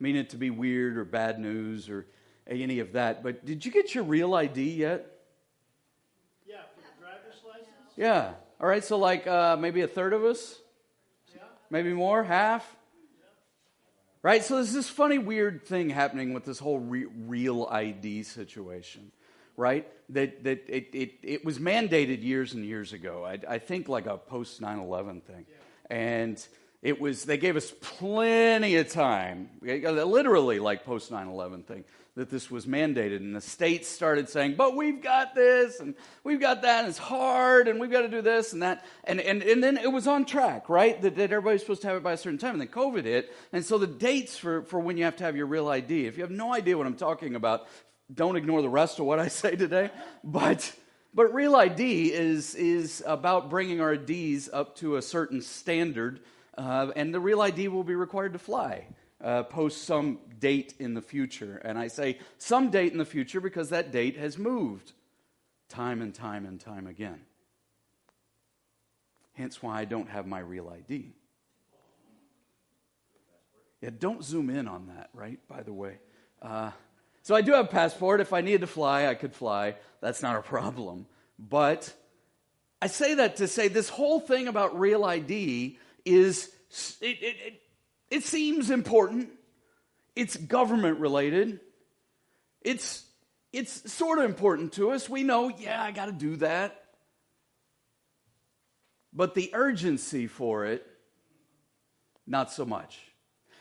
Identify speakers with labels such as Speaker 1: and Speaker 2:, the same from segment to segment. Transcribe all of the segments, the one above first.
Speaker 1: mean it to be weird or bad news or any of that, but did you get your real ID yet?
Speaker 2: Yeah, for the driver's license?
Speaker 1: Yeah. All right, so like uh, maybe a third of us?
Speaker 2: Yeah.
Speaker 1: Maybe more? Half? Right? So there's this funny, weird thing happening with this whole re- real ID situation, right? That, that it, it, it was mandated years and years ago. I, I think like a post 9 11 thing. Yeah. And it was, they gave us plenty of time, uh, literally like post 9 11 thing, that this was mandated. And the states started saying, but we've got this and we've got that and it's hard and we've got to do this and that. And, and, and then it was on track, right? That, that everybody's supposed to have it by a certain time. And then COVID hit. And so the dates for, for when you have to have your real ID, if you have no idea what I'm talking about, don't ignore the rest of what I say today. But. But Real ID is, is about bringing our IDs up to a certain standard uh, and the real ID will be required to fly uh, post some date in the future. And I say some date in the future because that date has moved time and time and time again. Hence why I don't have my real ID. Yeah, don't zoom in on that, right? By the way. Uh, so I do have a passport. If I needed to fly, I could fly. That's not a problem. But I say that to say this whole thing about real ID is, it, it, it, it seems important. It's government related. It's, it's sort of important to us. We know, yeah, I got to do that. But the urgency for it, not so much.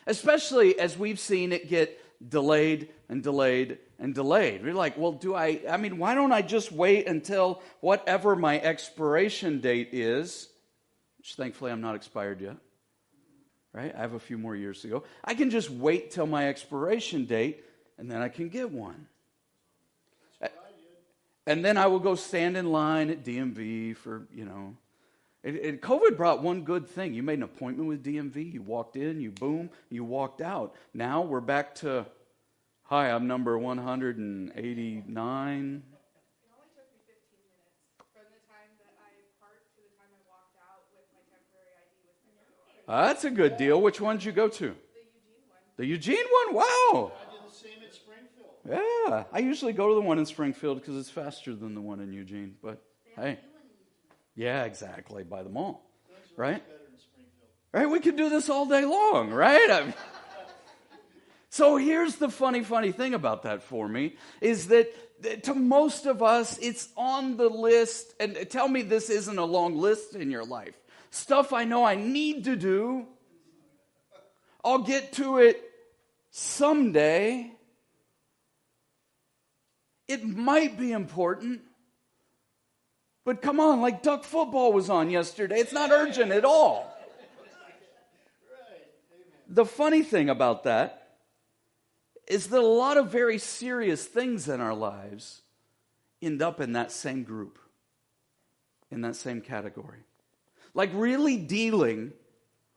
Speaker 1: Especially as we've seen it get delayed and delayed and delayed. We're like, well, do I, I mean, why don't I just wait until whatever my expiration date is? Which thankfully I'm not expired yet. Right? I have a few more years to go. I can just wait till my expiration date and then I can get one. And then I will go stand in line at DMV for, you know. It, it, COVID brought one good thing. You made an appointment with DMV. You walked in, you boom, you walked out. Now we're back to, hi, I'm number 189. Uh, that's a good deal. Which one did you go to? The Eugene one. Wow.
Speaker 2: I did the same at Springfield.
Speaker 1: Yeah, I usually go to the one in Springfield because it's faster than the one in Eugene. But hey, yeah, exactly by the mall, right? Right. We could do this all day long, right? I mean, so here's the funny, funny thing about that for me is that to most of us, it's on the list. And tell me this isn't a long list in your life stuff I know I need to do. I'll get to it someday. It might be important. But come on, like duck football was on yesterday. It's not urgent at all. The funny thing about that is that a lot of very serious things in our lives end up in that same group, in that same category like really dealing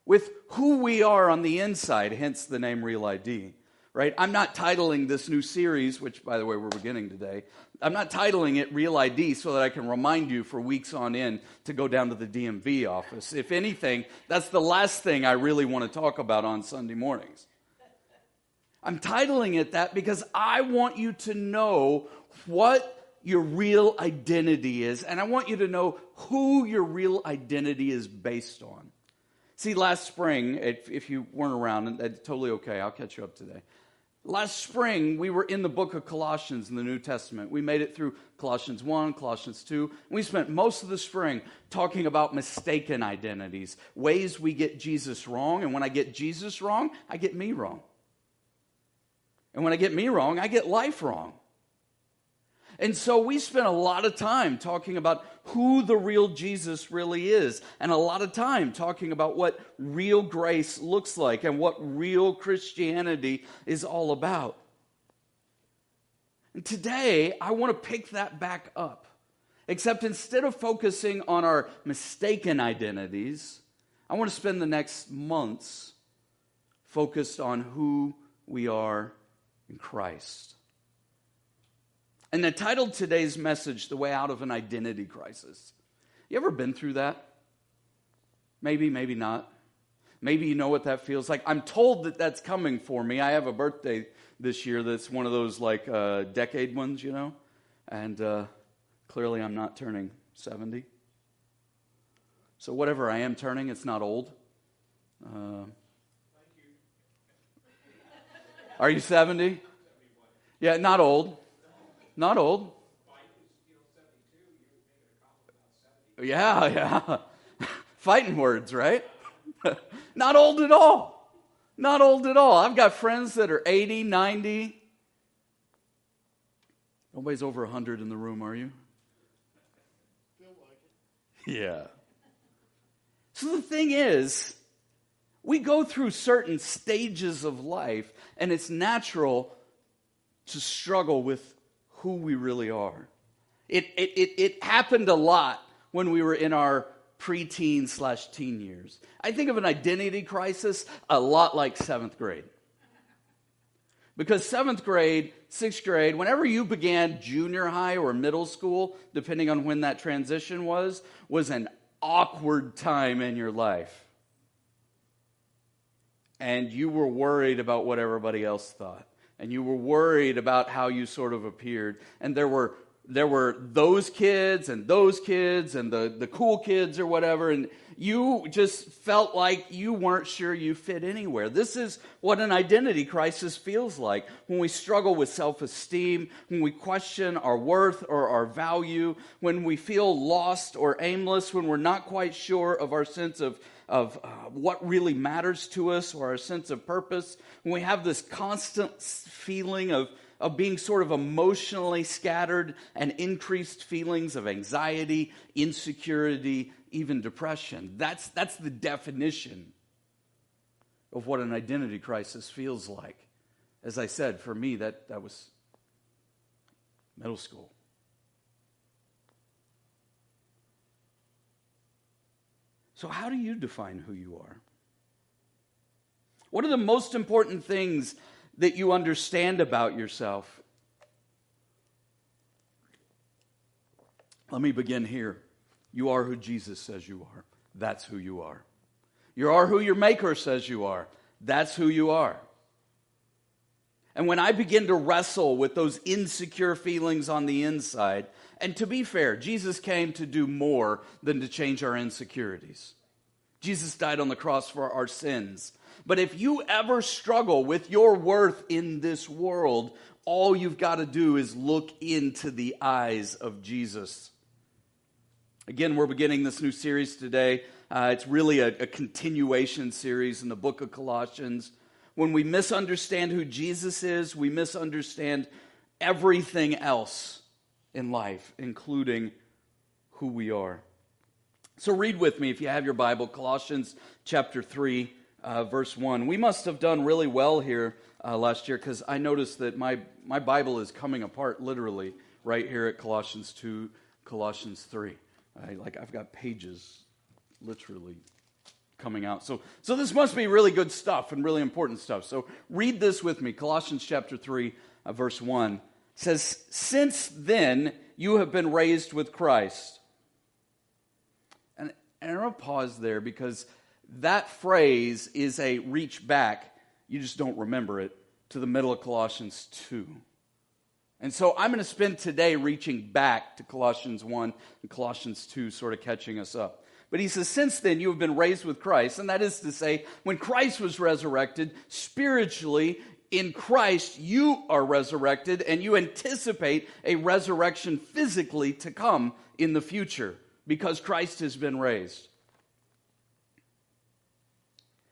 Speaker 1: with who we are on the inside, hence the name Real ID. Right? I'm not titling this new series, which, by the way, we're beginning today. I'm not titling it Real ID so that I can remind you for weeks on end to go down to the DMV office. If anything, that's the last thing I really want to talk about on Sunday mornings. I'm titling it that because I want you to know what your real identity is, and I want you to know who your real identity is based on. See, last spring, if, if you weren't around, and that's totally okay. I'll catch you up today. Last spring, we were in the book of Colossians in the New Testament. We made it through Colossians 1, Colossians 2. We spent most of the spring talking about mistaken identities, ways we get Jesus wrong. And when I get Jesus wrong, I get me wrong. And when I get me wrong, I get life wrong. And so we spent a lot of time talking about who the real Jesus really is, and a lot of time talking about what real grace looks like and what real Christianity is all about. And today, I want to pick that back up. Except instead of focusing on our mistaken identities, I want to spend the next months focused on who we are in Christ. And I titled today's message, The Way Out of an Identity Crisis. You ever been through that? Maybe, maybe not. Maybe you know what that feels like. I'm told that that's coming for me. I have a birthday this year that's one of those like uh, decade ones, you know? And uh, clearly I'm not turning 70. So, whatever I am turning, it's not old. Uh, are you 70? Yeah, not old. Not old. Yeah, yeah. Fighting words, right? Not old at all. Not old at all. I've got friends that are 80, 90. Nobody's over 100 in the room, are you?
Speaker 2: Feel like it.
Speaker 1: Yeah. So the thing is, we go through certain stages of life, and it's natural to struggle with who we really are. It, it, it, it happened a lot when we were in our preteen slash teen years. I think of an identity crisis a lot like seventh grade. Because seventh grade, sixth grade, whenever you began junior high or middle school, depending on when that transition was, was an awkward time in your life. And you were worried about what everybody else thought. And you were worried about how you sort of appeared. And there were there were those kids and those kids and the, the cool kids or whatever, and you just felt like you weren't sure you fit anywhere. This is what an identity crisis feels like when we struggle with self esteem, when we question our worth or our value, when we feel lost or aimless, when we're not quite sure of our sense of of uh, what really matters to us or our sense of purpose, when we have this constant feeling of of being sort of emotionally scattered and increased feelings of anxiety, insecurity, even depression. That's, that's the definition of what an identity crisis feels like. As I said, for me, that, that was middle school. So, how do you define who you are? What are the most important things that you understand about yourself. Let me begin here. You are who Jesus says you are. That's who you are. You are who your Maker says you are. That's who you are. And when I begin to wrestle with those insecure feelings on the inside, and to be fair, Jesus came to do more than to change our insecurities. Jesus died on the cross for our sins. But if you ever struggle with your worth in this world, all you've got to do is look into the eyes of Jesus. Again, we're beginning this new series today. Uh, it's really a, a continuation series in the book of Colossians. When we misunderstand who Jesus is, we misunderstand everything else in life, including who we are. So, read with me if you have your Bible, Colossians chapter 3 uh, verse 1. We must have done really well here uh, last year because I noticed that my, my Bible is coming apart literally right here at Colossians 2, Colossians 3. I, like I've got pages literally coming out. So, so this must be really good stuff and really important stuff. So read this with me. Colossians chapter 3, uh, verse 1 says, Since then you have been raised with Christ. And, and I'm going to pause there because that phrase is a reach back, you just don't remember it, to the middle of Colossians 2. And so I'm going to spend today reaching back to Colossians 1 and Colossians 2, sort of catching us up. But he says, Since then you have been raised with Christ. And that is to say, when Christ was resurrected, spiritually, in Christ, you are resurrected and you anticipate a resurrection physically to come in the future because Christ has been raised.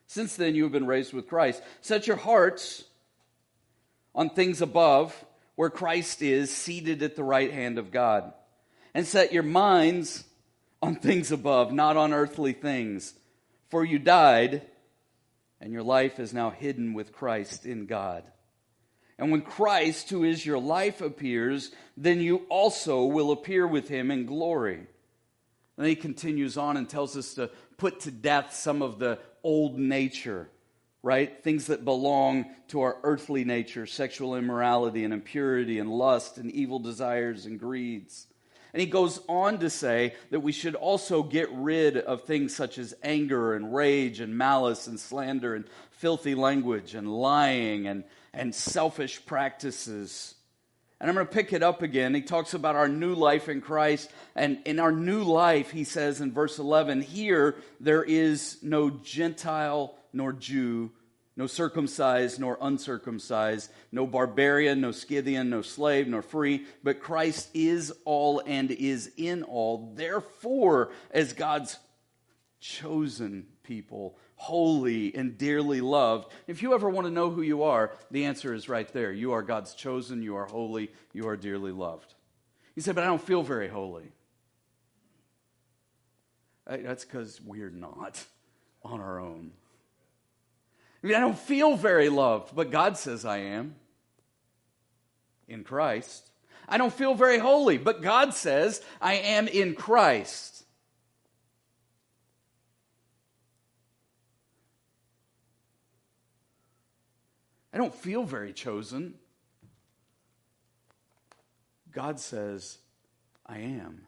Speaker 1: Since then, you have been raised with Christ. Set your hearts on things above, where Christ is seated at the right hand of God. And set your minds on things above, not on earthly things. For you died, and your life is now hidden with Christ in God. And when Christ, who is your life, appears, then you also will appear with him in glory. And he continues on and tells us to put to death some of the old nature, right? Things that belong to our earthly nature sexual immorality and impurity and lust and evil desires and greeds. And he goes on to say that we should also get rid of things such as anger and rage and malice and slander and filthy language and lying and, and selfish practices. And I'm going to pick it up again. He talks about our new life in Christ. And in our new life, he says in verse 11, here there is no Gentile nor Jew, no circumcised nor uncircumcised, no barbarian, no Scythian, no slave, nor free, but Christ is all and is in all. Therefore, as God's chosen people, holy and dearly loved, if you ever want to know who you are, the answer is right there. You are God's chosen, you are holy, you are dearly loved. You say, but I don't feel very holy. That's because we're not on our own. I mean, I don't feel very loved, but God says I am in Christ. I don't feel very holy, but God says I am in Christ. I don't feel very chosen. God says I am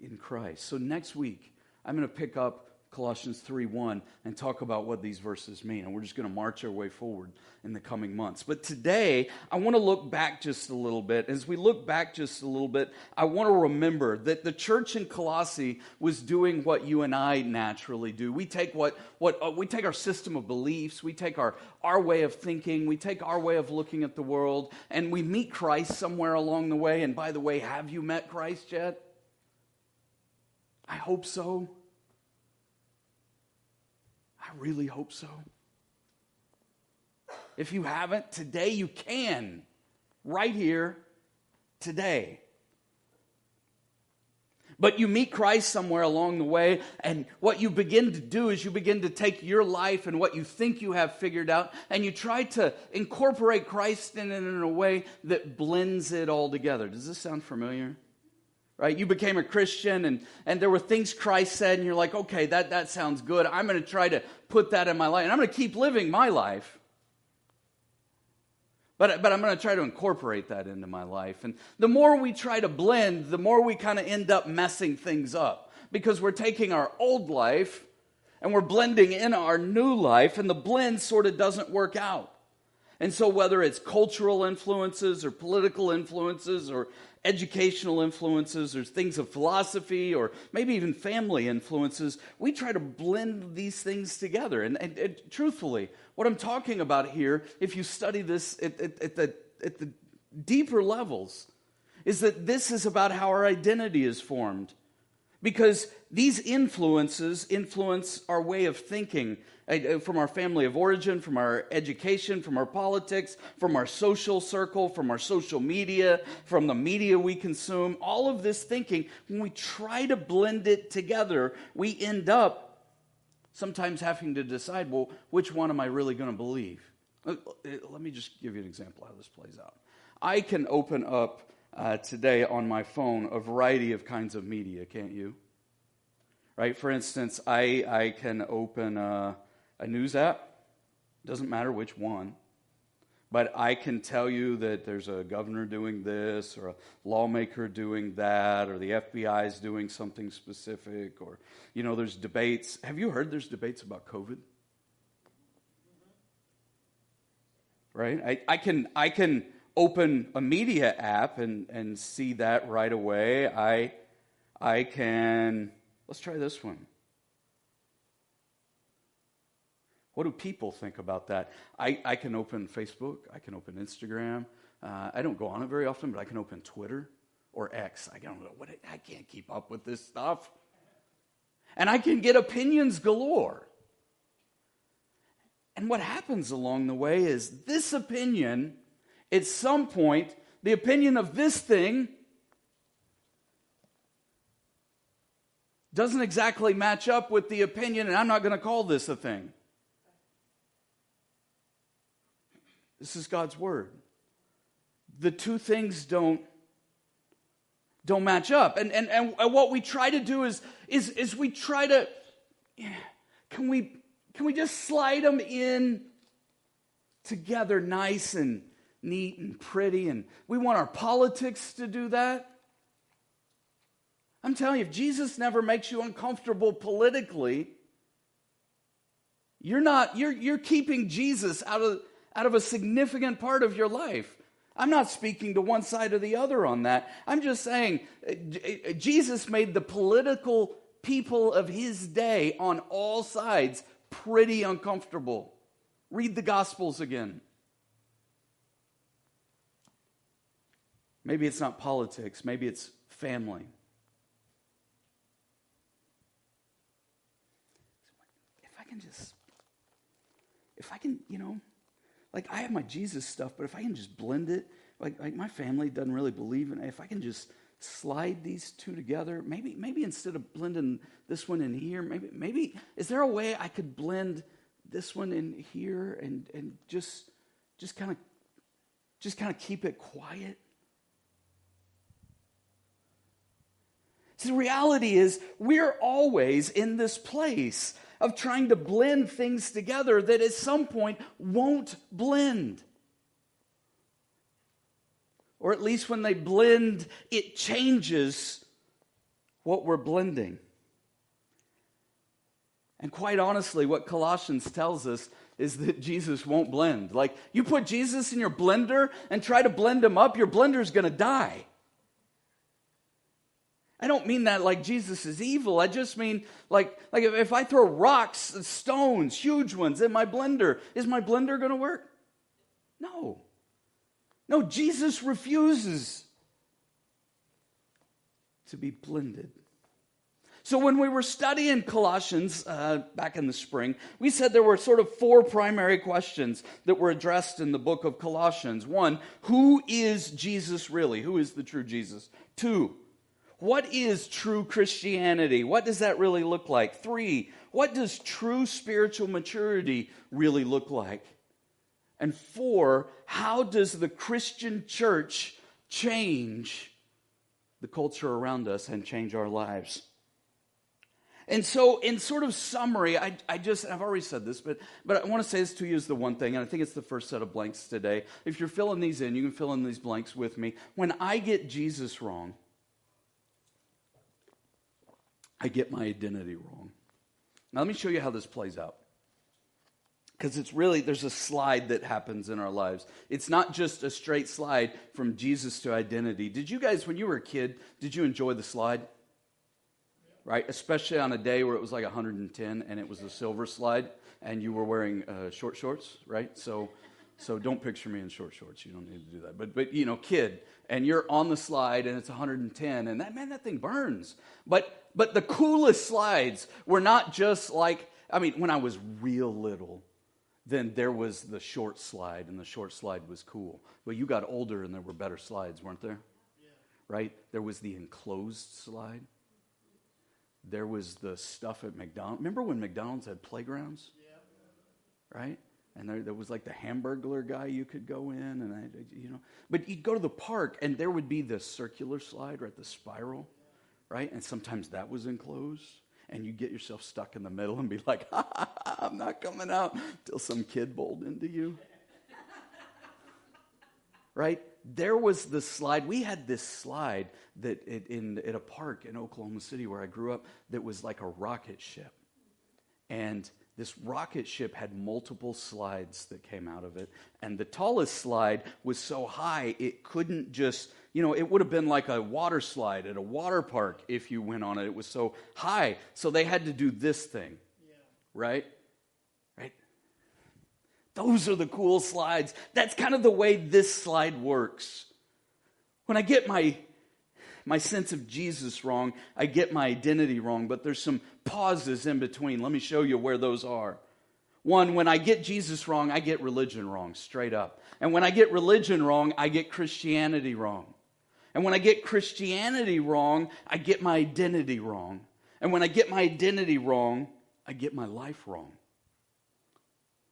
Speaker 1: in Christ. So next week, I'm going to pick up Colossians 3 1 and talk about what these verses mean. And we're just going to march our way forward in the coming months. But today, I want to look back just a little bit. As we look back just a little bit, I want to remember that the church in Colossae was doing what you and I naturally do. We take what, what uh, we take our system of beliefs, we take our, our way of thinking, we take our way of looking at the world, and we meet Christ somewhere along the way. And by the way, have you met Christ yet? I hope so. I really hope so. If you haven't, today you can. Right here, today. But you meet Christ somewhere along the way, and what you begin to do is you begin to take your life and what you think you have figured out, and you try to incorporate Christ in it in a way that blends it all together. Does this sound familiar? Right? You became a Christian and, and there were things Christ said, and you're like, okay, that, that sounds good. I'm going to try to put that in my life, and I'm going to keep living my life. But, but I'm going to try to incorporate that into my life. And the more we try to blend, the more we kind of end up messing things up because we're taking our old life and we're blending in our new life, and the blend sort of doesn't work out. And so, whether it's cultural influences or political influences or educational influences or things of philosophy or maybe even family influences, we try to blend these things together. And, and, and truthfully, what I'm talking about here, if you study this at, at, at, the, at the deeper levels, is that this is about how our identity is formed. Because these influences influence our way of thinking uh, from our family of origin, from our education, from our politics, from our social circle, from our social media, from the media we consume. All of this thinking, when we try to blend it together, we end up sometimes having to decide well, which one am I really going to believe? Uh, let me just give you an example how this plays out. I can open up uh, today on my phone a variety of kinds of media, can't you? Right? For instance, I, I can open. Uh, a news app, doesn't matter which one, but I can tell you that there's a governor doing this or a lawmaker doing that or the FBI is doing something specific or, you know, there's debates. Have you heard there's debates about COVID? Right? I, I can, I can open a media app and, and see that right away. I, I can, let's try this one. What do people think about that? I, I can open Facebook, I can open Instagram. Uh, I don't go on it very often, but I can open Twitter or X. I don't know what I can't keep up with this stuff. And I can get opinions galore. And what happens along the way is this opinion, at some point, the opinion of this thing doesn't exactly match up with the opinion, and I'm not going to call this a thing. This is God's word. The two things don't don't match up. And, and, and what we try to do is, is, is we try to, can we, can we just slide them in together nice and neat and pretty? And we want our politics to do that. I'm telling you, if Jesus never makes you uncomfortable politically, you're not, you're, you're keeping Jesus out of, out of a significant part of your life. I'm not speaking to one side or the other on that. I'm just saying uh, uh, Jesus made the political people of his day on all sides pretty uncomfortable. Read the Gospels again. Maybe it's not politics, maybe it's family. If I can just, if I can, you know, like I have my Jesus stuff, but if I can just blend it, like, like my family doesn't really believe in it, if I can just slide these two together, maybe, maybe instead of blending this one in here, maybe, maybe, is there a way I could blend this one in here and, and just, just kind of, just kind of keep it quiet? See, the reality is we're always in this place of trying to blend things together that at some point won't blend. Or at least when they blend, it changes what we're blending. And quite honestly, what Colossians tells us is that Jesus won't blend. Like, you put Jesus in your blender and try to blend him up, your blender's gonna die. I don't mean that like Jesus is evil. I just mean like, like if I throw rocks, stones, huge ones in my blender, is my blender going to work? No. No, Jesus refuses to be blended. So, when we were studying Colossians uh, back in the spring, we said there were sort of four primary questions that were addressed in the book of Colossians. One, who is Jesus really? Who is the true Jesus? Two, what is true Christianity? What does that really look like? Three, what does true spiritual maturity really look like? And four, how does the Christian church change the culture around us and change our lives? And so, in sort of summary, I, I just, I've already said this, but, but I want to say this to you is the one thing, and I think it's the first set of blanks today. If you're filling these in, you can fill in these blanks with me. When I get Jesus wrong, I get my identity wrong. Now, let me show you how this plays out. Because it's really, there's a slide that happens in our lives. It's not just a straight slide from Jesus to identity. Did you guys, when you were a kid, did you enjoy the slide? Right? Especially on a day where it was like 110 and it was a silver slide and you were wearing uh, short shorts, right? So, so don't picture me in short shorts. You don't need to do that. But, but you know, kid, and you're on the slide and it's 110 and that, man, that thing burns. But but the coolest slides were not just like, I mean, when I was real little, then there was the short slide, and the short slide was cool. But you got older, and there were better slides, weren't there? Yeah. Right? There was the enclosed slide. There was the stuff at McDonald's. Remember when McDonald's had playgrounds? Yeah. Right? And there, there was like the hamburglar guy you could go in, and I, you know. But you'd go to the park, and there would be the circular slide, right? The spiral right? And sometimes that was enclosed. And you get yourself stuck in the middle and be like, ha, ha, ha, I'm not coming out till some kid bowled into you. right? There was the slide. We had this slide that it, in at a park in Oklahoma City where I grew up that was like a rocket ship. And this rocket ship had multiple slides that came out of it. And the tallest slide was so high it couldn't just you know, it would have been like a water slide at a water park if you went on it. It was so high. So they had to do this thing. Yeah. Right? Right? Those are the cool slides. That's kind of the way this slide works. When I get my my sense of Jesus wrong, I get my identity wrong, but there's some pauses in between. Let me show you where those are. One, when I get Jesus wrong, I get religion wrong, straight up. And when I get religion wrong, I get Christianity wrong. And when I get Christianity wrong, I get my identity wrong. And when I get my identity wrong, I get my life wrong.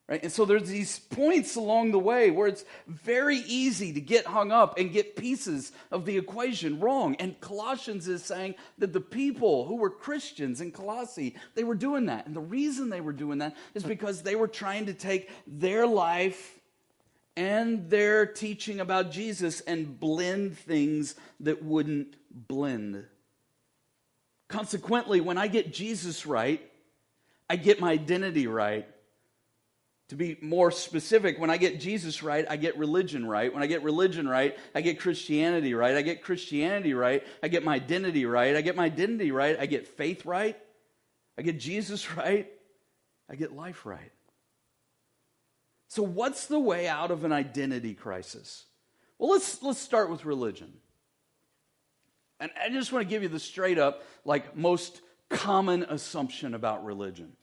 Speaker 1: Right? And so there's these points along the way where it's very easy to get hung up and get pieces of the equation wrong. And Colossians is saying that the people who were Christians in Colossae, they were doing that. And the reason they were doing that is because they were trying to take their life and their teaching about Jesus and blend things that wouldn't blend. Consequently, when I get Jesus right, I get my identity right. To be more specific, when I get Jesus right, I get religion right. When I get religion right, I get Christianity right. I get Christianity right, I get my identity right. I get my identity right, I get faith right. I get Jesus right, I get life right. So, what's the way out of an identity crisis? Well, let's, let's start with religion. And I just want to give you the straight up, like most common assumption about religion.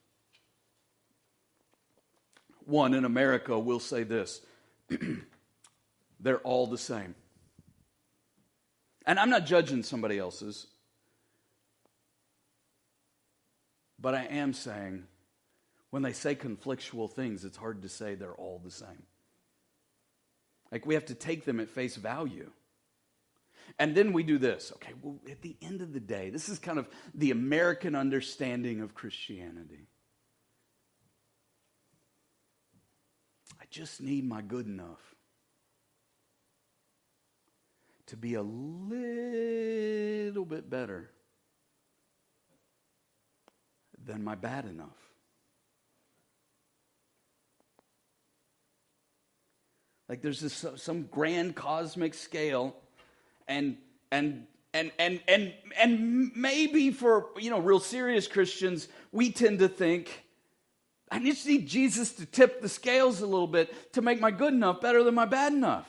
Speaker 1: One in America will say this they're all the same. And I'm not judging somebody else's, but I am saying when they say conflictual things, it's hard to say they're all the same. Like we have to take them at face value. And then we do this. Okay, well, at the end of the day, this is kind of the American understanding of Christianity. I just need my good enough to be a little bit better than my bad enough. Like there's this uh, some grand cosmic scale, and and and and and and maybe for you know real serious Christians, we tend to think. I just need Jesus to tip the scales a little bit to make my good enough better than my bad enough.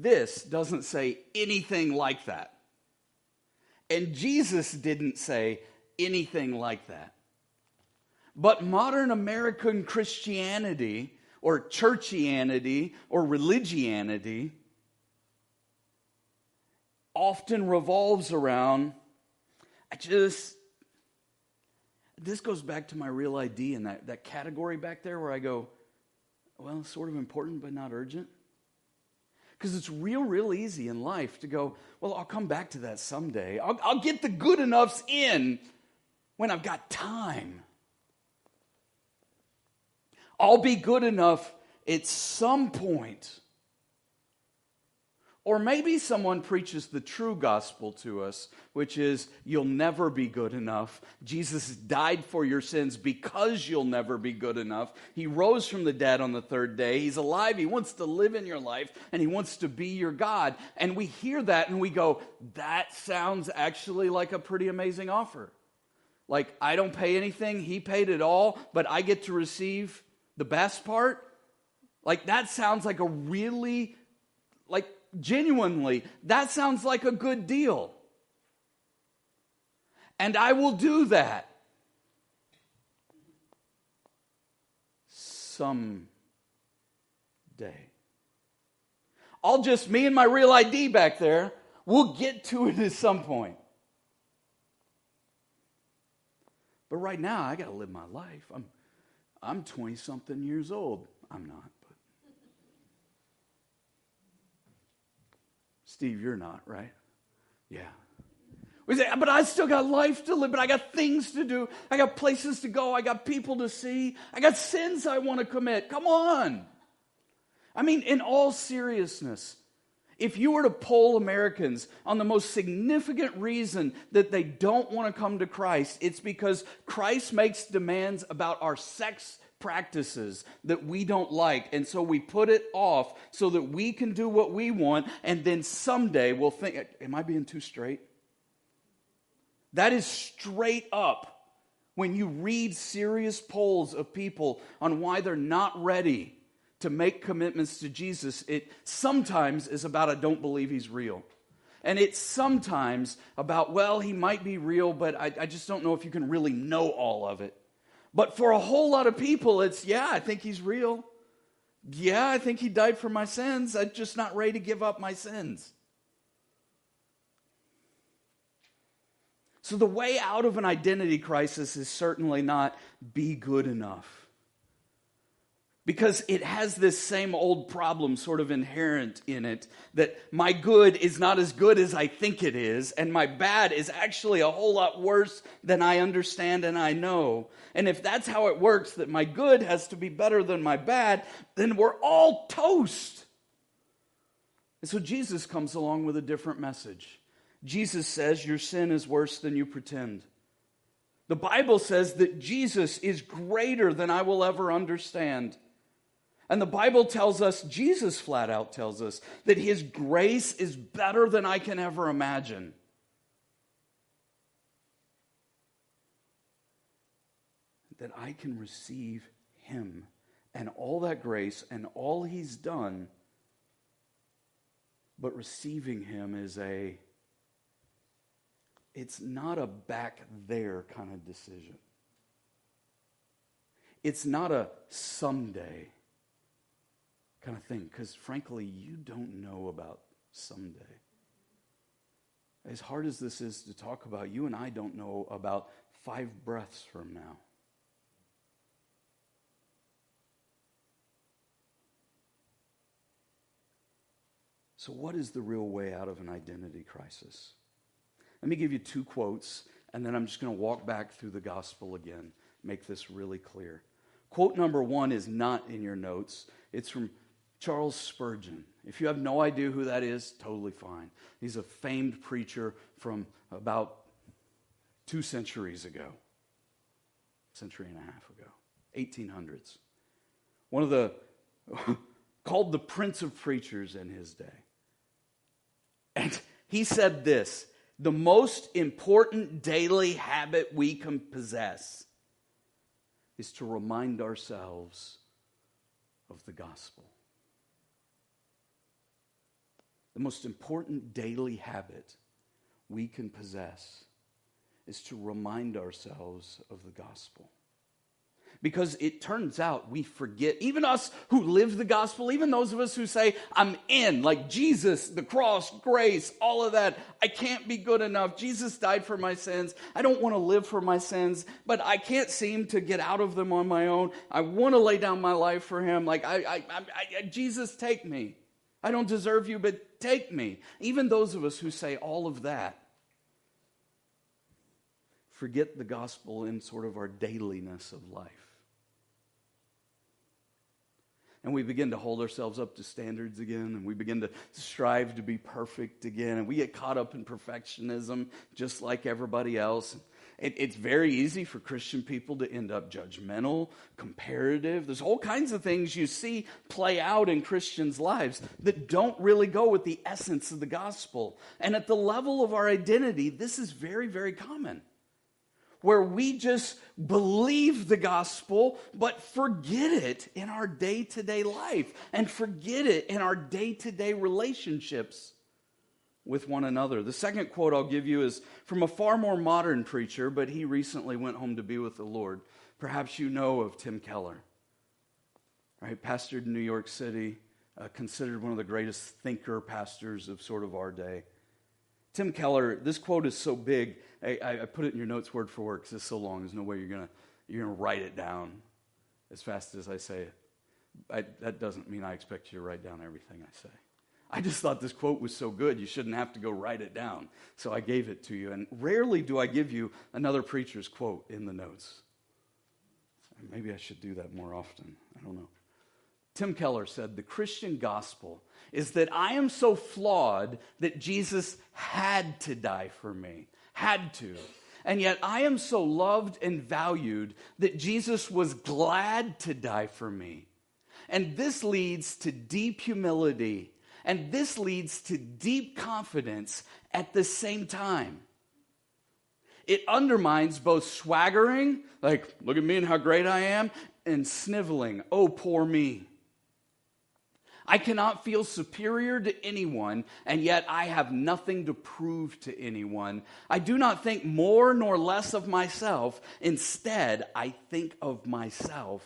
Speaker 1: This doesn't say anything like that. And Jesus didn't say anything like that. But modern American Christianity or churchianity or religianity often revolves around I just this goes back to my real ID and that, that category back there where I go, well, sort of important but not urgent. Because it's real, real easy in life to go, well, I'll come back to that someday. I'll, I'll get the good enoughs in when I've got time. I'll be good enough at some point. Or maybe someone preaches the true gospel to us, which is you'll never be good enough. Jesus died for your sins because you'll never be good enough. He rose from the dead on the third day. He's alive. He wants to live in your life and he wants to be your God. And we hear that and we go, that sounds actually like a pretty amazing offer. Like, I don't pay anything, he paid it all, but I get to receive the best part, like that sounds like a really, like genuinely, that sounds like a good deal. And I will do that. Someday. I'll just, me and my real ID back there, we'll get to it at some point. But right now, I got to live my life. I'm, I'm 20 something years old. I'm not, but. Steve, you're not, right? Yeah. We say, but I still got life to live, but I got things to do. I got places to go. I got people to see. I got sins I want to commit. Come on. I mean, in all seriousness, if you were to poll Americans on the most significant reason that they don't want to come to Christ, it's because Christ makes demands about our sex practices that we don't like. And so we put it off so that we can do what we want. And then someday we'll think, Am I being too straight? That is straight up when you read serious polls of people on why they're not ready to make commitments to Jesus, it sometimes is about, I don't believe he's real. And it's sometimes about, well, he might be real, but I, I, just don't know if you can really know all of it. But for a whole lot of people, it's, yeah, I think he's real. Yeah, I think he died for my sins. I'm just not ready to give up my sins. So the way out of an identity crisis is certainly not be good enough because it has this same old problem sort of inherent in it that my good is not as good as I think it is, and my bad is actually a whole lot worse than I understand and I know. And if that's how it works, that my good has to be better than my bad, then we're all toast. And so Jesus comes along with a different message. Jesus says, Your sin is worse than you pretend. The Bible says that Jesus is greater than I will ever understand. And the Bible tells us, Jesus flat out tells us, that his grace is better than I can ever imagine. That I can receive him and all that grace and all he's done, but receiving him is a it's not a back there kind of decision. It's not a someday kind of thing, because frankly, you don't know about someday. As hard as this is to talk about, you and I don't know about five breaths from now. So, what is the real way out of an identity crisis? Let me give you two quotes, and then I'm just going to walk back through the gospel again, make this really clear. Quote number one is not in your notes, it's from Charles Spurgeon. If you have no idea who that is, totally fine. He's a famed preacher from about two centuries ago, century and a half ago, 1800s. One of the, called the Prince of Preachers in his day. And he said this the most important daily habit we can possess is to remind ourselves of the gospel. The most important daily habit we can possess is to remind ourselves of the gospel because it turns out we forget, even us who live the gospel, even those of us who say, I'm in, like Jesus, the cross, grace, all of that. I can't be good enough. Jesus died for my sins. I don't want to live for my sins, but I can't seem to get out of them on my own. I want to lay down my life for Him. Like, I, I, I, I Jesus, take me. I don't deserve you, but take me. Even those of us who say all of that forget the gospel in sort of our dailiness of life. and we begin to hold ourselves up to standards again, and we begin to strive to be perfect again, and we get caught up in perfectionism just like everybody else. It, it's very easy for Christian people to end up judgmental, comparative. There's all kinds of things you see play out in Christians' lives that don't really go with the essence of the gospel. And at the level of our identity, this is very, very common where we just believe the gospel, but forget it in our day to day life and forget it in our day to day relationships with one another. The second quote I'll give you is from a far more modern preacher, but he recently went home to be with the Lord. Perhaps you know of Tim Keller, right? Pastored in New York City, uh, considered one of the greatest thinker pastors of sort of our day. Tim Keller, this quote is so big, I, I put it in your notes word for word because it's so long. There's no way you're going you're gonna write it down as fast as I say it. I, that doesn't mean I expect you to write down everything I say. I just thought this quote was so good, you shouldn't have to go write it down. So I gave it to you. And rarely do I give you another preacher's quote in the notes. Maybe I should do that more often. I don't know. Tim Keller said the Christian gospel is that I am so flawed that Jesus had to die for me, had to. And yet I am so loved and valued that Jesus was glad to die for me. And this leads to deep humility, and this leads to deep confidence at the same time. It undermines both swaggering, like, look at me and how great I am, and sniveling, oh, poor me. I cannot feel superior to anyone, and yet I have nothing to prove to anyone. I do not think more nor less of myself. Instead, I think of myself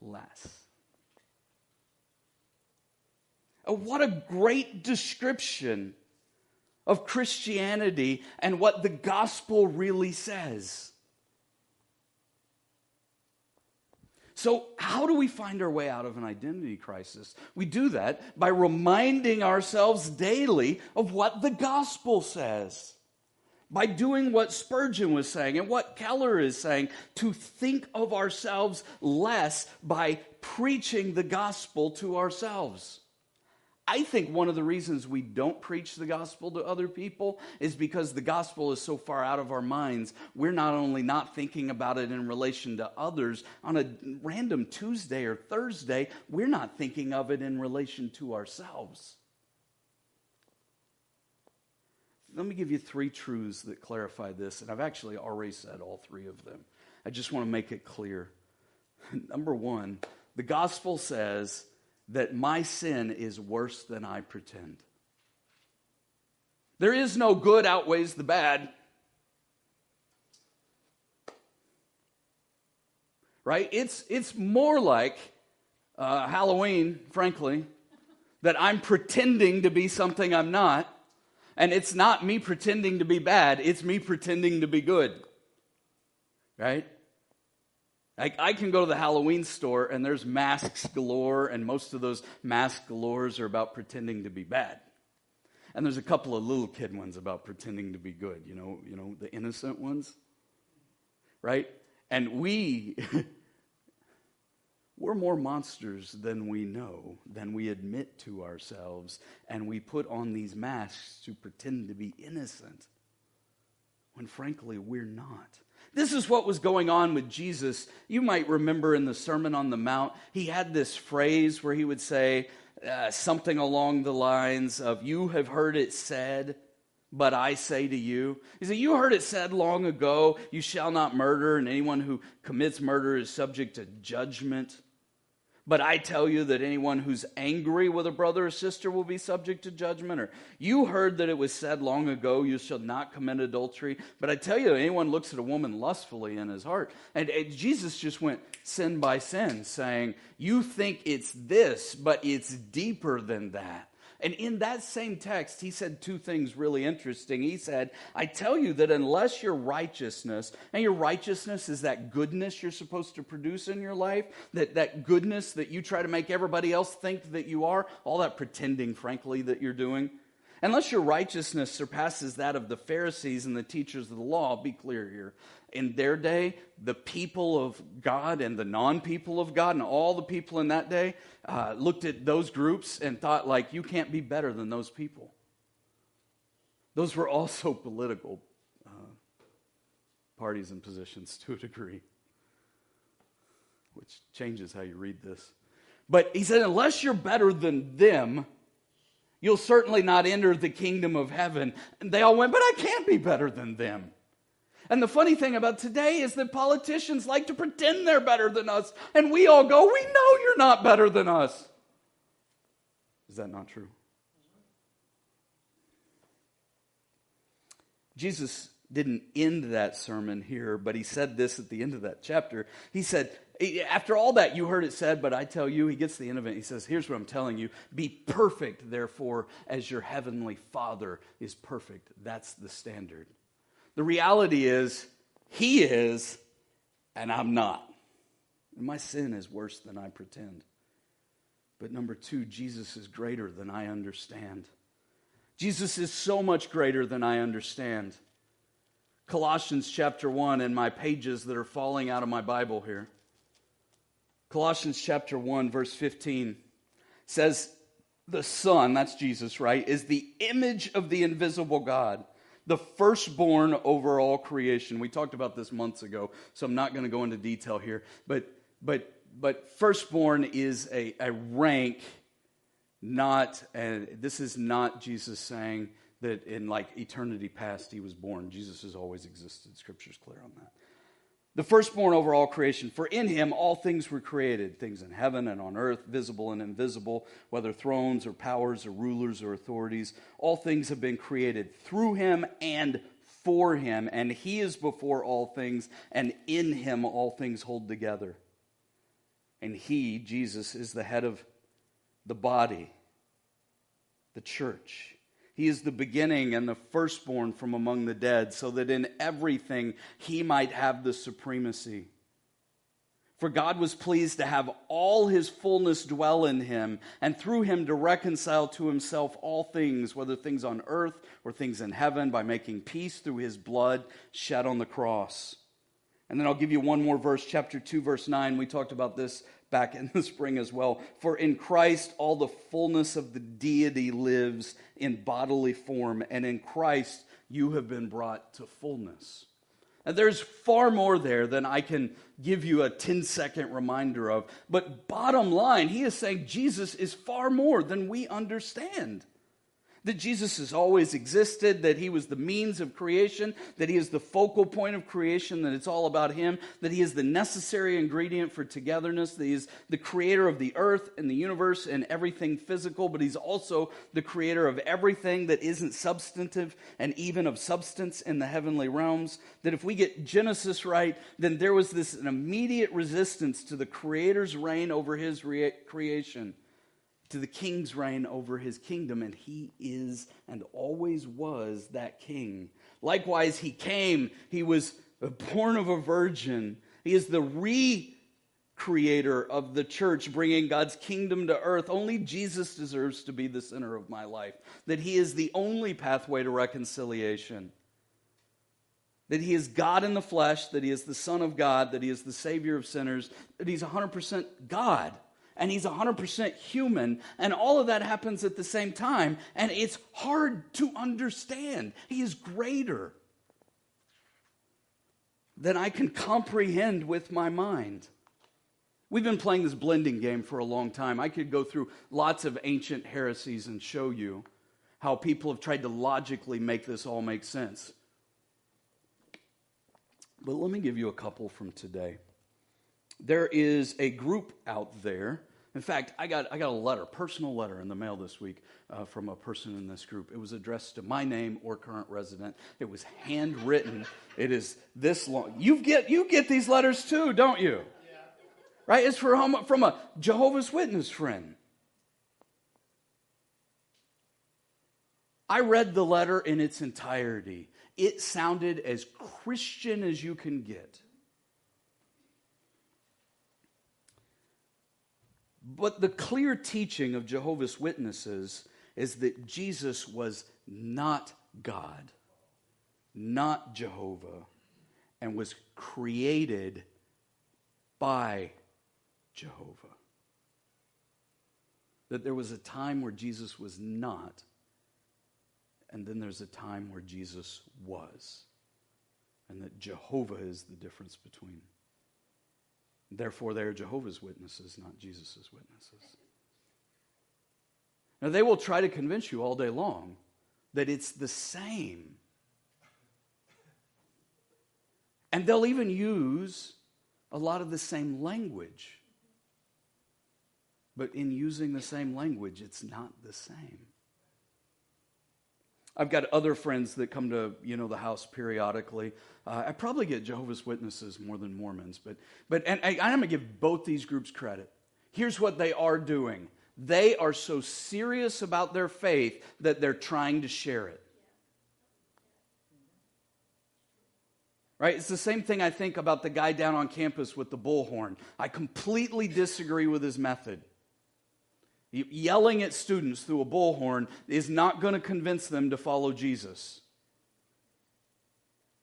Speaker 1: less. Oh, what a great description of Christianity and what the gospel really says. So, how do we find our way out of an identity crisis? We do that by reminding ourselves daily of what the gospel says. By doing what Spurgeon was saying and what Keller is saying, to think of ourselves less by preaching the gospel to ourselves. I think one of the reasons we don't preach the gospel to other people is because the gospel is so far out of our minds. We're not only not thinking about it in relation to others on a random Tuesday or Thursday, we're not thinking of it in relation to ourselves. Let me give you three truths that clarify this, and I've actually already said all three of them. I just want to make it clear. Number one, the gospel says that my sin is worse than I pretend. There is no good outweighs the bad. Right? It's, it's more like uh, Halloween, frankly, that I'm pretending to be something I'm not. And it's not me pretending to be bad, it's me pretending to be good. Right? I, I, can go to the Halloween store and there's masks galore, and most of those mask galores are about pretending to be bad. And there's a couple of little kid ones about pretending to be good, you know, you know, the innocent ones. Right? And we we're more monsters than we know, than we admit to ourselves, and we put on these masks to pretend to be innocent when frankly we're not. This is what was going on with Jesus. You might remember in the Sermon on the Mount, he had this phrase where he would say uh, something along the lines of, You have heard it said, but I say to you. He said, You heard it said long ago, You shall not murder, and anyone who commits murder is subject to judgment. But I tell you that anyone who's angry with a brother or sister will be subject to judgment. Or you heard that it was said long ago, you shall not commit adultery. But I tell you, anyone looks at a woman lustfully in his heart. And, and Jesus just went sin by sin, saying, You think it's this, but it's deeper than that. And in that same text, he said two things really interesting. He said, I tell you that unless your righteousness, and your righteousness is that goodness you're supposed to produce in your life, that, that goodness that you try to make everybody else think that you are, all that pretending, frankly, that you're doing, unless your righteousness surpasses that of the Pharisees and the teachers of the law, be clear here, in their day, the people of God and the non people of God and all the people in that day uh, looked at those groups and thought, like, you can't be better than those people. Those were also political uh, parties and positions to a degree, which changes how you read this. But he said, unless you're better than them, you'll certainly not enter the kingdom of heaven. And they all went, but I can't be better than them. And the funny thing about today is that politicians like to pretend they're better than us, and we all go, We know you're not better than us. Is that not true? Jesus didn't end that sermon here, but he said this at the end of that chapter. He said, After all that, you heard it said, but I tell you, he gets the end of it. He says, Here's what I'm telling you be perfect, therefore, as your heavenly Father is perfect. That's the standard. The reality is, He is, and I'm not. And my sin is worse than I pretend. But number two, Jesus is greater than I understand. Jesus is so much greater than I understand. Colossians chapter 1 in my pages that are falling out of my Bible here. Colossians chapter 1, verse 15 says, The Son, that's Jesus, right, is the image of the invisible God the firstborn over all creation. We talked about this months ago, so I'm not going to go into detail here. But, but, but firstborn is a, a rank, not, and this is not Jesus saying that in like eternity past he was born. Jesus has always existed. Scripture's clear on that the firstborn over all creation. For in him all things were created, things in heaven and on earth, visible and invisible, whether thrones or powers or rulers or authorities. All things have been created through him and for him, and he is before all things, and in him all things hold together. And he, Jesus, is the head of the body, the church. He is the beginning and the firstborn from among the dead, so that in everything he might have the supremacy. For God was pleased to have all his fullness dwell in him, and through him to reconcile to himself all things, whether things on earth or things in heaven, by making peace through his blood shed on the cross. And then I'll give you one more verse, chapter 2, verse 9. We talked about this back in the spring as well. For in Christ all the fullness of the deity lives in bodily form, and in Christ you have been brought to fullness. And there's far more there than I can give you a 10 second reminder of. But bottom line, he is saying Jesus is far more than we understand that Jesus has always existed, that he was the means of creation, that he is the focal point of creation, that it's all about him, that he is the necessary ingredient for togetherness, that he is the creator of the earth and the universe and everything physical, but he's also the creator of everything that isn't substantive and even of substance in the heavenly realms. That if we get Genesis right, then there was this an immediate resistance to the creator's reign over his rea- creation to the king's reign over his kingdom, and he is and always was that king. Likewise, he came, he was born of a virgin. He is the re creator of the church, bringing God's kingdom to earth. Only Jesus deserves to be the center of my life, that he is the only pathway to reconciliation. That he is God in the flesh, that he is the Son of God, that he is the Savior of sinners, that he's 100% God and he's 100% human, and all of that happens at the same time, and it's hard to understand. He is greater than I can comprehend with my mind. We've been playing this blending game for a long time. I could go through lots of ancient heresies and show you how people have tried to logically make this all make sense. But let me give you a couple from today there is a group out there. In fact, I got, I got a letter, personal letter in the mail this week uh, from a person in this group. It was addressed to my name or current resident. It was handwritten. It is this long. You get, you get these letters too, don't you? Yeah. Right? It's from, from a Jehovah's Witness friend. I read the letter in its entirety. It sounded as Christian as you can get. But the clear teaching of Jehovah's Witnesses is that Jesus was not God, not Jehovah, and was created by Jehovah. That there was a time where Jesus was not, and then there's a time where Jesus was. And that Jehovah is the difference between Therefore, they are Jehovah's Witnesses, not Jesus' witnesses. Now, they will try to convince you all day long that it's the same. And they'll even use a lot of the same language. But in using the same language, it's not the same. I've got other friends that come to you know the house periodically. Uh, I probably get Jehovah's Witnesses more than Mormons, but but and I, I'm going to give both these groups credit. Here's what they are doing: they are so serious about their faith that they're trying to share it. Right? It's the same thing I think about the guy down on campus with the bullhorn. I completely disagree with his method. Yelling at students through a bullhorn is not going to convince them to follow Jesus.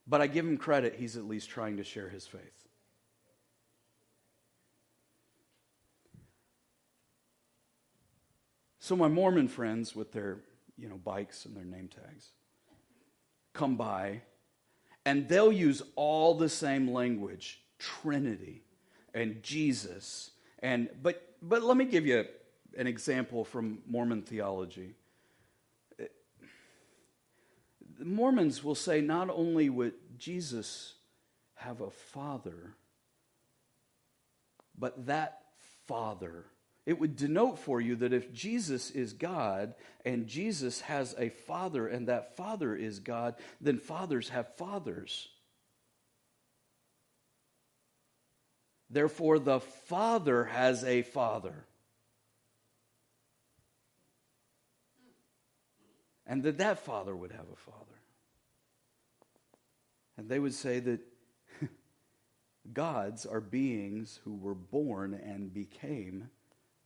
Speaker 1: But I give him credit, he's at least trying to share his faith. So my Mormon friends with their, you know, bikes and their name tags come by and they'll use all the same language, Trinity and Jesus. And but but let me give you an example from Mormon theology. The Mormons will say not only would Jesus have a father, but that father. It would denote for you that if Jesus is God and Jesus has a father and that father is God, then fathers have fathers. Therefore, the father has a father. And that that father would have a father. And they would say that gods are beings who were born and became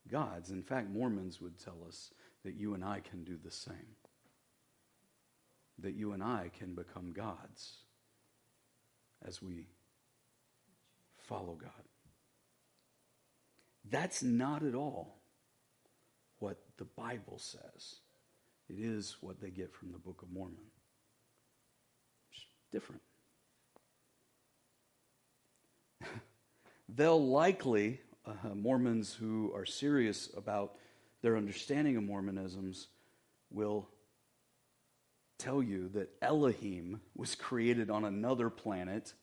Speaker 1: gods. In fact, Mormons would tell us that you and I can do the same. That you and I can become gods as we follow God. That's not at all what the Bible says. It is what they get from the Book of Mormon. It's different. They'll likely, uh, Mormons who are serious about their understanding of Mormonisms, will tell you that Elohim was created on another planet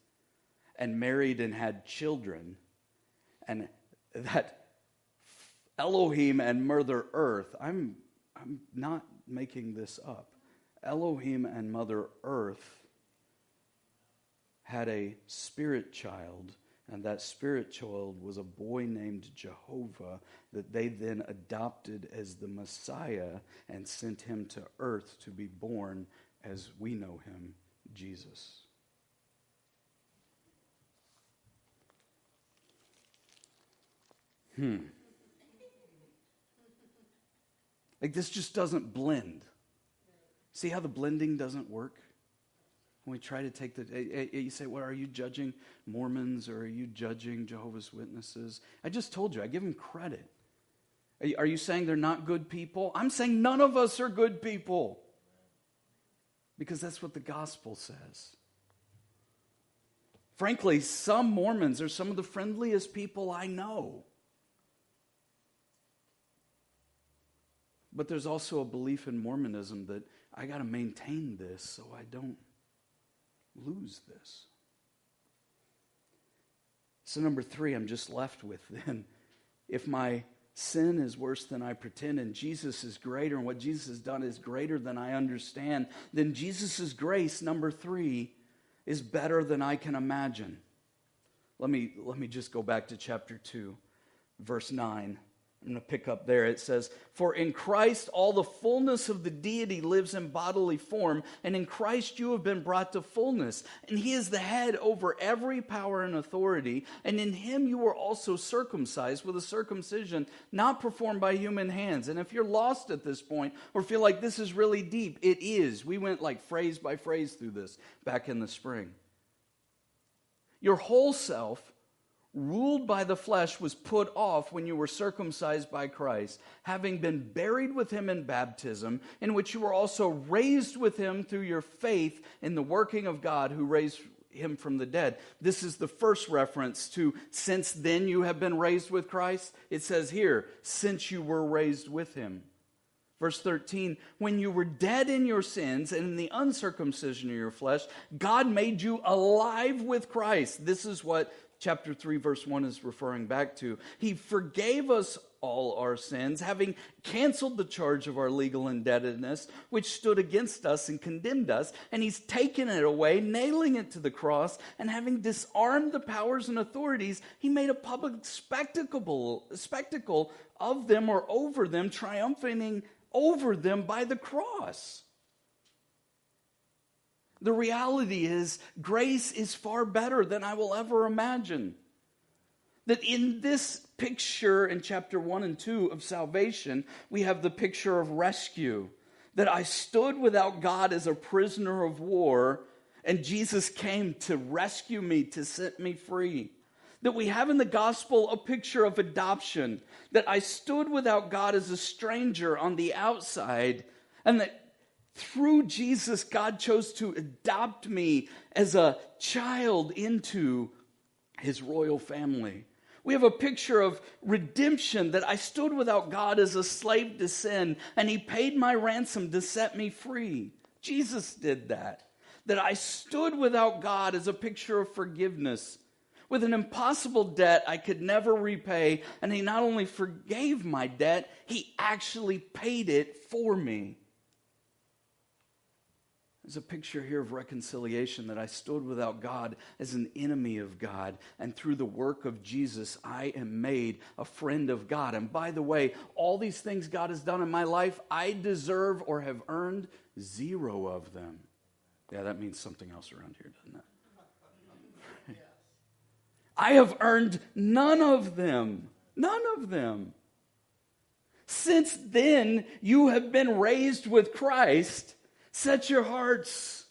Speaker 1: and married and had children, and that Elohim and Mother Earth, I'm, I'm not making this up. Elohim and Mother Earth had a spirit child, and that spirit child was a boy named Jehovah that they then adopted as the Messiah and sent him to earth to be born as we know him, Jesus. Hmm. Like this just doesn't blend. See how the blending doesn't work? When we try to take the, eh, eh, you say, well, are you judging Mormons or are you judging Jehovah's Witnesses? I just told you, I give them credit. Are you saying they're not good people? I'm saying none of us are good people. Because that's what the gospel says. Frankly, some Mormons are some of the friendliest people I know. But there's also a belief in Mormonism that I got to maintain this so I don't lose this. So, number three, I'm just left with then. If my sin is worse than I pretend and Jesus is greater and what Jesus has done is greater than I understand, then Jesus' grace, number three, is better than I can imagine. Let me, let me just go back to chapter 2, verse 9. I'm going to pick up there. It says, For in Christ all the fullness of the deity lives in bodily form, and in Christ you have been brought to fullness. And he is the head over every power and authority. And in him you were also circumcised with a circumcision not performed by human hands. And if you're lost at this point or feel like this is really deep, it is. We went like phrase by phrase through this back in the spring. Your whole self ruled by the flesh was put off when you were circumcised by Christ, having been buried with him in baptism, in which you were also raised with him through your faith in the working of God who raised him from the dead. This is the first reference to since then you have been raised with Christ. It says here, since you were raised with him. Verse 13, when you were dead in your sins and in the uncircumcision of your flesh, God made you alive with Christ. This is what chapter 3, verse 1 is referring back to. He forgave us all our sins, having canceled the charge of our legal indebtedness, which stood against us and condemned us, and he's taken it away, nailing it to the cross, and having disarmed the powers and authorities, he made a public spectacle, spectacle of them or over them, triumphing over them by the cross. The reality is, grace is far better than I will ever imagine. That in this picture in chapter 1 and 2 of salvation, we have the picture of rescue. That I stood without God as a prisoner of war, and Jesus came to rescue me, to set me free. That we have in the gospel a picture of adoption. That I stood without God as a stranger on the outside, and that through Jesus, God chose to adopt me as a child into his royal family. We have a picture of redemption that I stood without God as a slave to sin, and he paid my ransom to set me free. Jesus did that. That I stood without God as a picture of forgiveness. With an impossible debt I could never repay, and he not only forgave my debt, he actually paid it for me. There's a picture here of reconciliation that I stood without God as an enemy of God. And through the work of Jesus, I am made a friend of God. And by the way, all these things God has done in my life, I deserve or have earned zero of them. Yeah, that means something else around here, doesn't it? I have earned none of them. None of them. Since then, you have been raised with Christ Set your hearts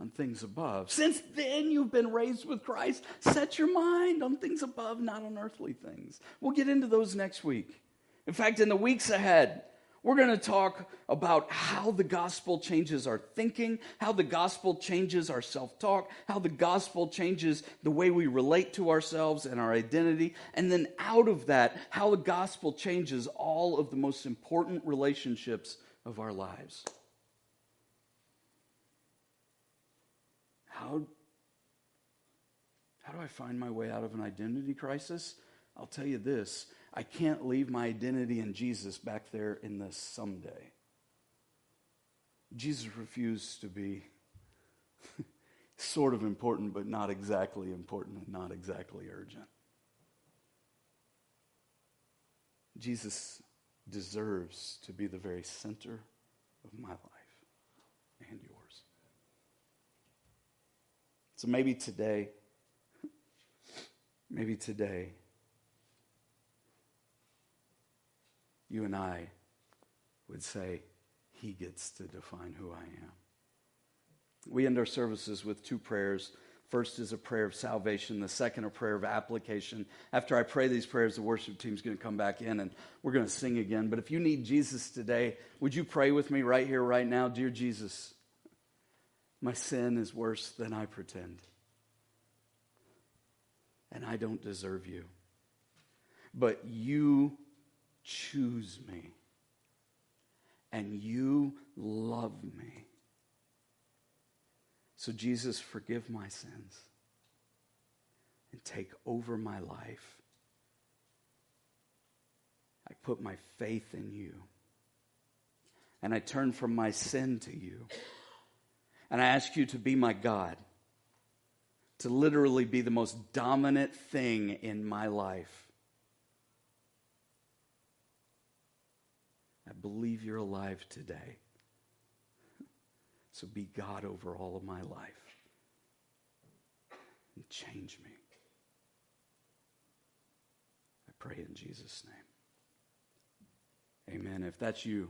Speaker 1: on things above. Since then, you've been raised with Christ. Set your mind on things above, not on earthly things. We'll get into those next week. In fact, in the weeks ahead, we're going to talk about how the gospel changes our thinking, how the gospel changes our self talk, how the gospel changes the way we relate to ourselves and our identity, and then out of that, how the gospel changes all of the most important relationships of our lives. How, how do I find my way out of an identity crisis? I'll tell you this I can't leave my identity in Jesus back there in the someday. Jesus refused to be sort of important, but not exactly important and not exactly urgent. Jesus deserves to be the very center of my life and yours. So maybe today, maybe today, you and I would say, He gets to define who I am. We end our services with two prayers. First is a prayer of salvation, the second, a prayer of application. After I pray these prayers, the worship team's going to come back in and we're going to sing again. But if you need Jesus today, would you pray with me right here, right now? Dear Jesus, my sin is worse than I pretend. And I don't deserve you. But you choose me. And you love me. So, Jesus, forgive my sins and take over my life. I put my faith in you. And I turn from my sin to you. And I ask you to be my God, to literally be the most dominant thing in my life. I believe you're alive today. So be God over all of my life and change me. I pray in Jesus' name. Amen. If that's you,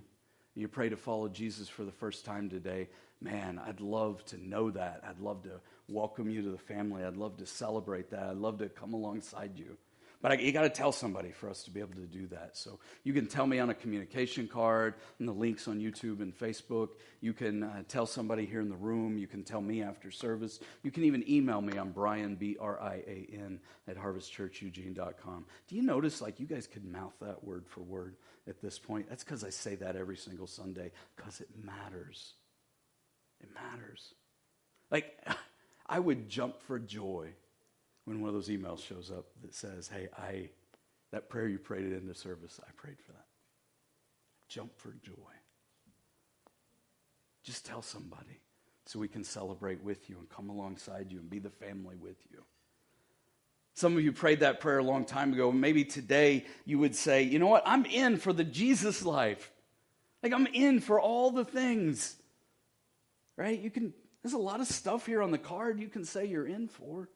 Speaker 1: you pray to follow Jesus for the first time today, man, I'd love to know that. I'd love to welcome you to the family. I'd love to celebrate that. I'd love to come alongside you. But I, you got to tell somebody for us to be able to do that. So you can tell me on a communication card, and the links on YouTube and Facebook. You can uh, tell somebody here in the room. You can tell me after service. You can even email me. I'm Brian, B R I A N, at harvestchurcheugene.com. Do you notice, like, you guys could mouth that word for word at this point? That's because I say that every single Sunday, because it matters. It matters. Like, I would jump for joy when one of those emails shows up that says, Hey, I, that prayer you prayed in the service, I prayed for that. Jump for joy. Just tell somebody so we can celebrate with you and come alongside you and be the family with you. Some of you prayed that prayer a long time ago. Maybe today you would say, you know what? I'm in for the Jesus life. Like, I'm in for all the things. Right? You can, there's a lot of stuff here on the card you can say you're in for.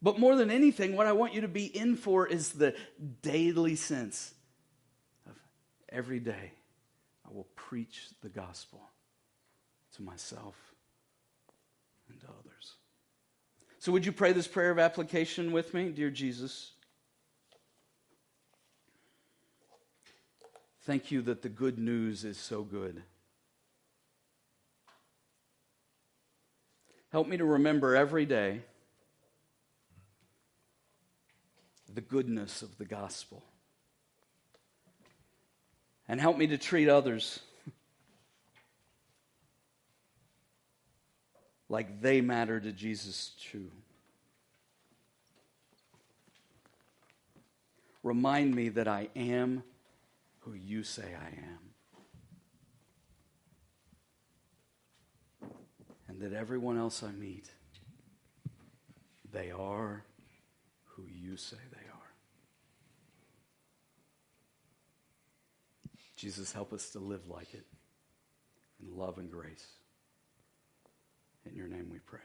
Speaker 1: But more than anything, what I want you to be in for is the daily sense of every day I will preach the gospel to myself and to others. So, would you pray this prayer of application with me, dear Jesus? Thank you that the good news is so good. Help me to remember every day the goodness of the gospel. And help me to treat others like they matter to Jesus too. Remind me that I am who you say I am. That everyone else I meet, they are who you say they are. Jesus, help us to live like it in love and grace. In your name we pray.